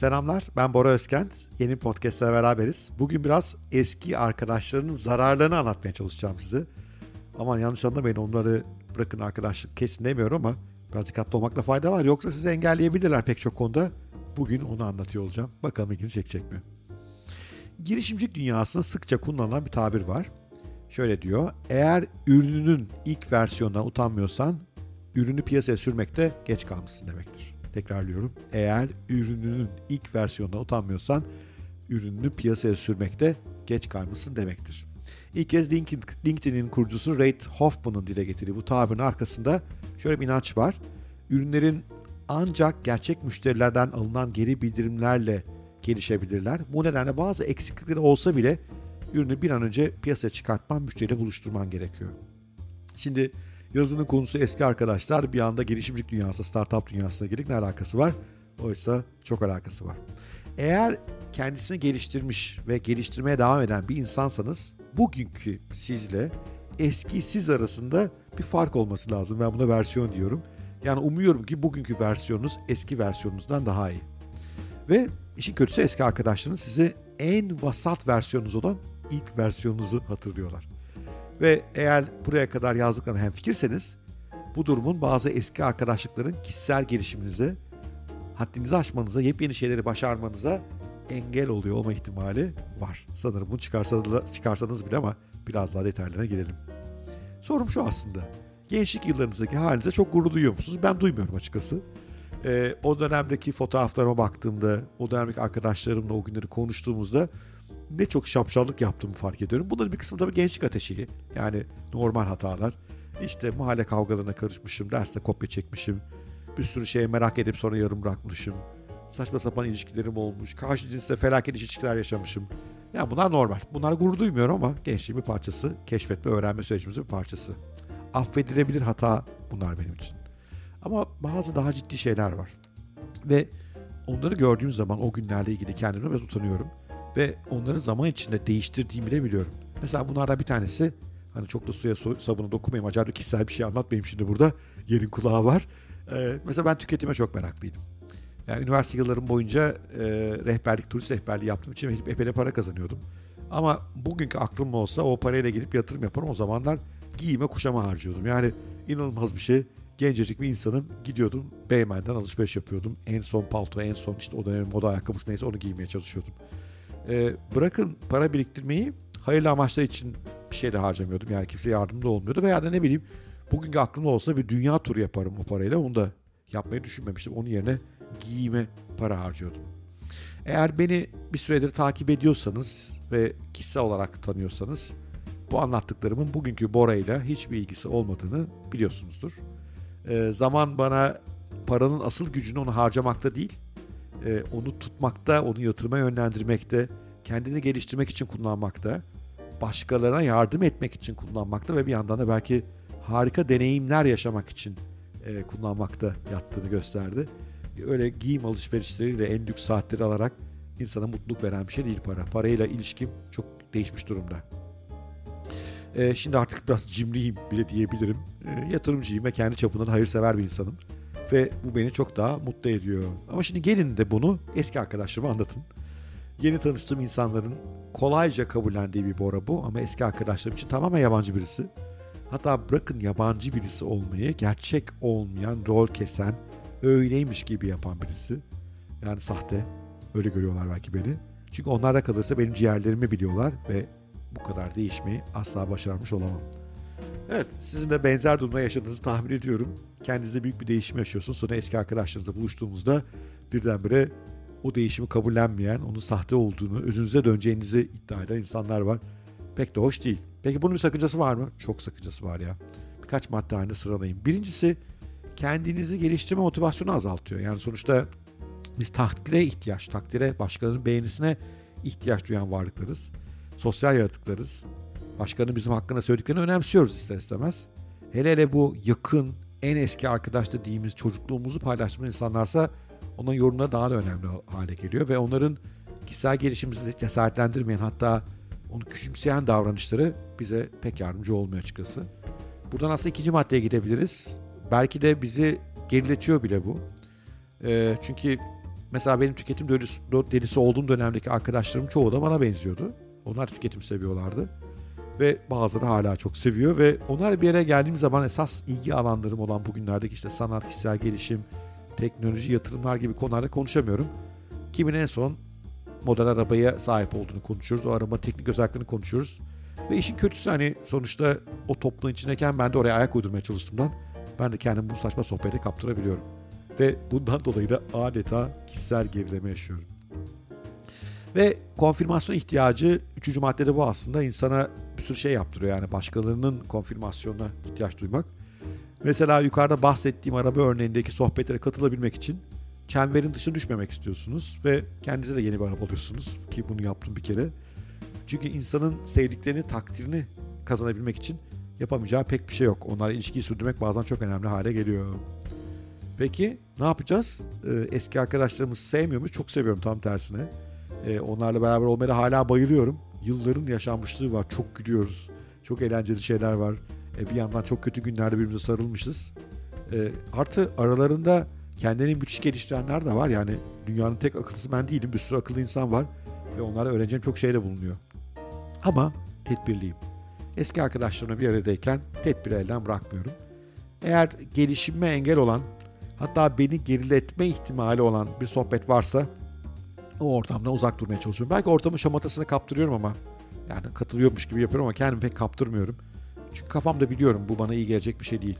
Selamlar, ben Bora Özkent. Yeni podcast'la beraberiz. Bugün biraz eski arkadaşlarının zararlarını anlatmaya çalışacağım size. Aman yanlış anlamayın onları bırakın arkadaşlık kesin demiyorum ama biraz dikkatli olmakta fayda var. Yoksa sizi engelleyebilirler pek çok konuda. Bugün onu anlatıyor olacağım. Bakalım ilginizi çekecek mi? Girişimcilik dünyasında sıkça kullanılan bir tabir var. Şöyle diyor, eğer ürününün ilk versiyonundan utanmıyorsan ürünü piyasaya sürmekte geç kalmışsın demektir. Tekrarlıyorum. Eğer ürününün ilk versiyonuna utanmıyorsan ürününü piyasaya sürmekte geç kalmışsın demektir. İlk kez LinkedIn'in kurucusu Reid Hoffman'ın dile getirdiği bu tabirin arkasında şöyle bir inanç var. Ürünlerin ancak gerçek müşterilerden alınan geri bildirimlerle gelişebilirler. Bu nedenle bazı eksiklikleri olsa bile ürünü bir an önce piyasaya çıkartman, müşteriyle buluşturman gerekiyor. Şimdi Yazının konusu eski arkadaşlar bir anda girişimcilik dünyası, startup dünyasına girdik. Ne alakası var? Oysa çok alakası var. Eğer kendisini geliştirmiş ve geliştirmeye devam eden bir insansanız bugünkü sizle eski siz arasında bir fark olması lazım. Ben buna versiyon diyorum. Yani umuyorum ki bugünkü versiyonunuz eski versiyonunuzdan daha iyi. Ve işin kötüsü eski arkadaşlarınız size en vasat versiyonunuz olan ilk versiyonunuzu hatırlıyorlar. Ve eğer buraya kadar yazdıklarına hem fikirseniz bu durumun bazı eski arkadaşlıkların kişisel gelişiminize, haddinizi aşmanıza, yepyeni şeyleri başarmanıza engel oluyor olma ihtimali var. Sanırım bunu çıkarsanız bile ama biraz daha detaylarına gelelim. Sorum şu aslında. Gençlik yıllarınızdaki halinize çok gurur duyuyor musunuz? Ben duymuyorum açıkçası. Ee, o dönemdeki fotoğraflarıma baktığımda, o dönemdeki arkadaşlarımla o günleri konuştuğumuzda ne çok şapşallık yaptığımı fark ediyorum. Bunların bir kısmı tabii gençlik ateşi. Yani normal hatalar. İşte mahalle kavgalarına karışmışım, derste kopya çekmişim. Bir sürü şeye merak edip sonra yarım bırakmışım. Saçma sapan ilişkilerim olmuş. Karşı cinsle felaket ilişkiler yaşamışım. Yani bunlar normal. Bunlar gurur duymuyorum ama gençliğin bir parçası. Keşfetme, öğrenme sürecimizin bir parçası. Affedilebilir hata bunlar benim için. Ama bazı daha ciddi şeyler var. Ve onları gördüğüm zaman o günlerle ilgili kendime biraz utanıyorum. Ve onları zaman içinde değiştirdiğimi de biliyorum. Mesela bunlardan bir tanesi hani çok da suya sabunu dokunmayayım. Acaba kişisel bir şey anlatmayayım şimdi burada. Yerin kulağı var. Ee, mesela ben tüketime çok meraklıydım. Yani üniversite yıllarım boyunca e, rehberlik, turist rehberliği yaptığım için epey para kazanıyordum. Ama bugünkü aklım olsa o parayla gidip yatırım yaparım. O zamanlar giyime kuşama harcıyordum. Yani inanılmaz bir şey. Gencecik bir insanım. Gidiyordum Beymen'den alışveriş yapıyordum. En son palto, en son işte o dönemin moda ayakkabısı neyse onu giymeye çalışıyordum. E, bırakın para biriktirmeyi hayırlı amaçlar için bir şey de harcamıyordum. Yani kimse yardımda olmuyordu. Veya da ne bileyim bugünkü aklımda olsa bir dünya turu yaparım o parayla. Onu da yapmayı düşünmemiştim. Onun yerine giyime para harcıyordum. Eğer beni bir süredir takip ediyorsanız ve kişisel olarak tanıyorsanız bu anlattıklarımın bugünkü Bora ile hiçbir ilgisi olmadığını biliyorsunuzdur. E, zaman bana paranın asıl gücünü onu harcamakta değil, e, onu tutmakta, onu yatırıma yönlendirmekte, kendini geliştirmek için kullanmakta, başkalarına yardım etmek için kullanmakta ve bir yandan da belki harika deneyimler yaşamak için e, kullanmakta yattığını gösterdi. Öyle giyim alışverişleriyle en lüks saatleri alarak insana mutluluk veren bir şey değil para. Parayla ilişkim çok değişmiş durumda. E, şimdi artık biraz cimriyim bile diyebilirim. E, yatırımcıyım ve kendi çapında hayırsever bir insanım. Ve bu beni çok daha mutlu ediyor. Ama şimdi gelin de bunu eski arkadaşlarıma anlatın. Yeni tanıştığım insanların kolayca kabullendiği bir Bora bu ama eski arkadaşlarım için tamamen yabancı birisi. Hatta bırakın yabancı birisi olmayı gerçek olmayan, rol kesen, öyleymiş gibi yapan birisi. Yani sahte. Öyle görüyorlar belki beni. Çünkü onlarda kalırsa benim ciğerlerimi biliyorlar ve bu kadar değişmeyi asla başarmış olamam. Evet, sizin de benzer durumda yaşadığınızı tahmin ediyorum. Kendinize büyük bir değişim yaşıyorsunuz. Sonra eski arkadaşlarınızla buluştuğumuzda birdenbire o değişimi kabullenmeyen, onun sahte olduğunu, özünüze döneceğinizi iddia eden insanlar var. Pek de hoş değil. Peki bunun bir sakıncası var mı? Çok sakıncası var ya. Birkaç madde halinde sıralayayım. Birincisi kendinizi geliştirme motivasyonu azaltıyor. Yani sonuçta biz takdire ihtiyaç, takdire, başkalarının beğenisine ihtiyaç duyan varlıklarız. Sosyal yaratıklarız başkanın bizim hakkında söylediklerini önemsiyoruz ister istemez. Hele hele bu yakın, en eski arkadaş dediğimiz çocukluğumuzu paylaştığımız insanlarsa onların yorumları daha da önemli hale geliyor ve onların kişisel gelişimimizi cesaretlendirmeyen hatta onu küçümseyen davranışları bize pek yardımcı olmuyor açıkçası. Buradan aslında ikinci maddeye gidebiliriz. Belki de bizi geriletiyor bile bu. E, çünkü mesela benim tüketim delisi, delisi olduğum dönemdeki arkadaşlarım çoğu da bana benziyordu. Onlar tüketim seviyorlardı. Ve bazıları hala çok seviyor ve onlar bir yere geldiğim zaman esas ilgi alanlarım olan bugünlerdeki işte sanat, kişisel gelişim, teknoloji, yatırımlar gibi konularda konuşamıyorum. Kimin en son model arabaya sahip olduğunu konuşuyoruz. O araba teknik özelliklerini konuşuyoruz. Ve işin kötüsü hani sonuçta o topluluğun içindeyken ben de oraya ayak uydurmaya çalıştığımdan ben de kendimi bu saçma sohbete kaptırabiliyorum. Ve bundan dolayı da adeta kişisel gerileme yaşıyorum. Ve konfirmasyon ihtiyacı üçüncü maddede bu aslında insana bir sürü şey yaptırıyor. Yani başkalarının konfirmasyonuna ihtiyaç duymak. Mesela yukarıda bahsettiğim araba örneğindeki sohbetlere katılabilmek için çemberin dışına düşmemek istiyorsunuz ve kendinize de yeni bir araba alıyorsunuz ki bunu yaptım bir kere. Çünkü insanın sevdiklerini, takdirini kazanabilmek için yapamayacağı pek bir şey yok. Onlarla ilişkiyi sürdürmek bazen çok önemli hale geliyor. Peki ne yapacağız? Ee, eski arkadaşlarımızı sevmiyor muyuz? Çok seviyorum tam tersine. Ee, onlarla beraber olmaya hala bayılıyorum. Yılların yaşanmışlığı var. Çok gülüyoruz. Çok eğlenceli şeyler var. Ee, bir yandan çok kötü günlerde birbirimize sarılmışız. Ee, artı aralarında kendini müthiş geliştirenler de var. Yani dünyanın tek akıllısı ben değilim. Bir sürü akıllı insan var. Ve onlara öğreneceğim çok şey de bulunuyor. Ama tedbirliyim. Eski arkadaşlarımla bir aradayken tedbiri elden bırakmıyorum. Eğer gelişime engel olan hatta beni geriletme ihtimali olan bir sohbet varsa o ortamdan uzak durmaya çalışıyorum. Belki ortamın şamatasını kaptırıyorum ama yani katılıyormuş gibi yapıyorum ama kendimi pek kaptırmıyorum. Çünkü kafamda biliyorum bu bana iyi gelecek bir şey değil.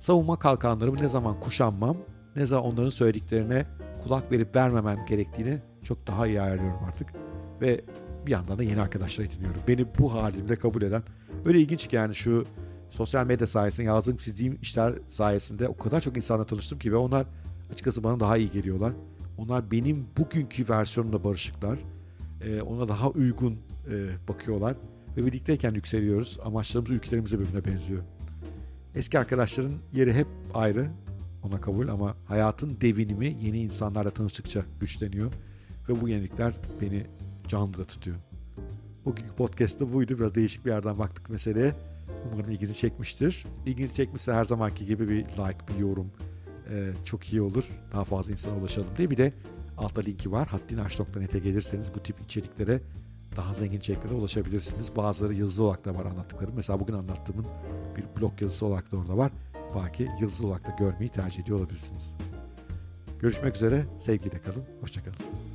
Savunma kalkanlarımı ne zaman kuşanmam, ne zaman onların söylediklerine kulak verip vermemem gerektiğini çok daha iyi ayarlıyorum artık. Ve bir yandan da yeni arkadaşlar ediniyorum. Beni bu halimde kabul eden. Öyle ilginç ki yani şu sosyal medya sayesinde yazdığım çizdiğim işler sayesinde o kadar çok insanla tanıştım ki ve onlar açıkçası bana daha iyi geliyorlar. Onlar benim bugünkü versiyonumla barışıklar. Ee, ona daha uygun e, bakıyorlar. Ve birlikteyken yükseliyoruz. Amaçlarımız, ülkelerimiz de birbirine benziyor. Eski arkadaşların yeri hep ayrı. Ona kabul ama hayatın devinimi yeni insanlarla tanıştıkça güçleniyor. Ve bu yenilikler beni canlı da tutuyor. Bugünkü podcast da buydu. Biraz değişik bir yerden baktık meseleye. Umarım ilginizi çekmiştir. İlginizi çekmişse her zamanki gibi bir like, bir yorum e, çok iyi olur. Daha fazla insana ulaşalım diye. Bir de altta linki var. haddinaş.net'e gelirseniz bu tip içeriklere daha zengin içeriklere ulaşabilirsiniz. Bazıları yazılı olarak da var anlattıklarım. Mesela bugün anlattığımın bir blog yazısı olarak da orada var. Belki yazılı olarak da görmeyi tercih ediyor olabilirsiniz. Görüşmek üzere. Sevgiyle kalın. Hoşçakalın.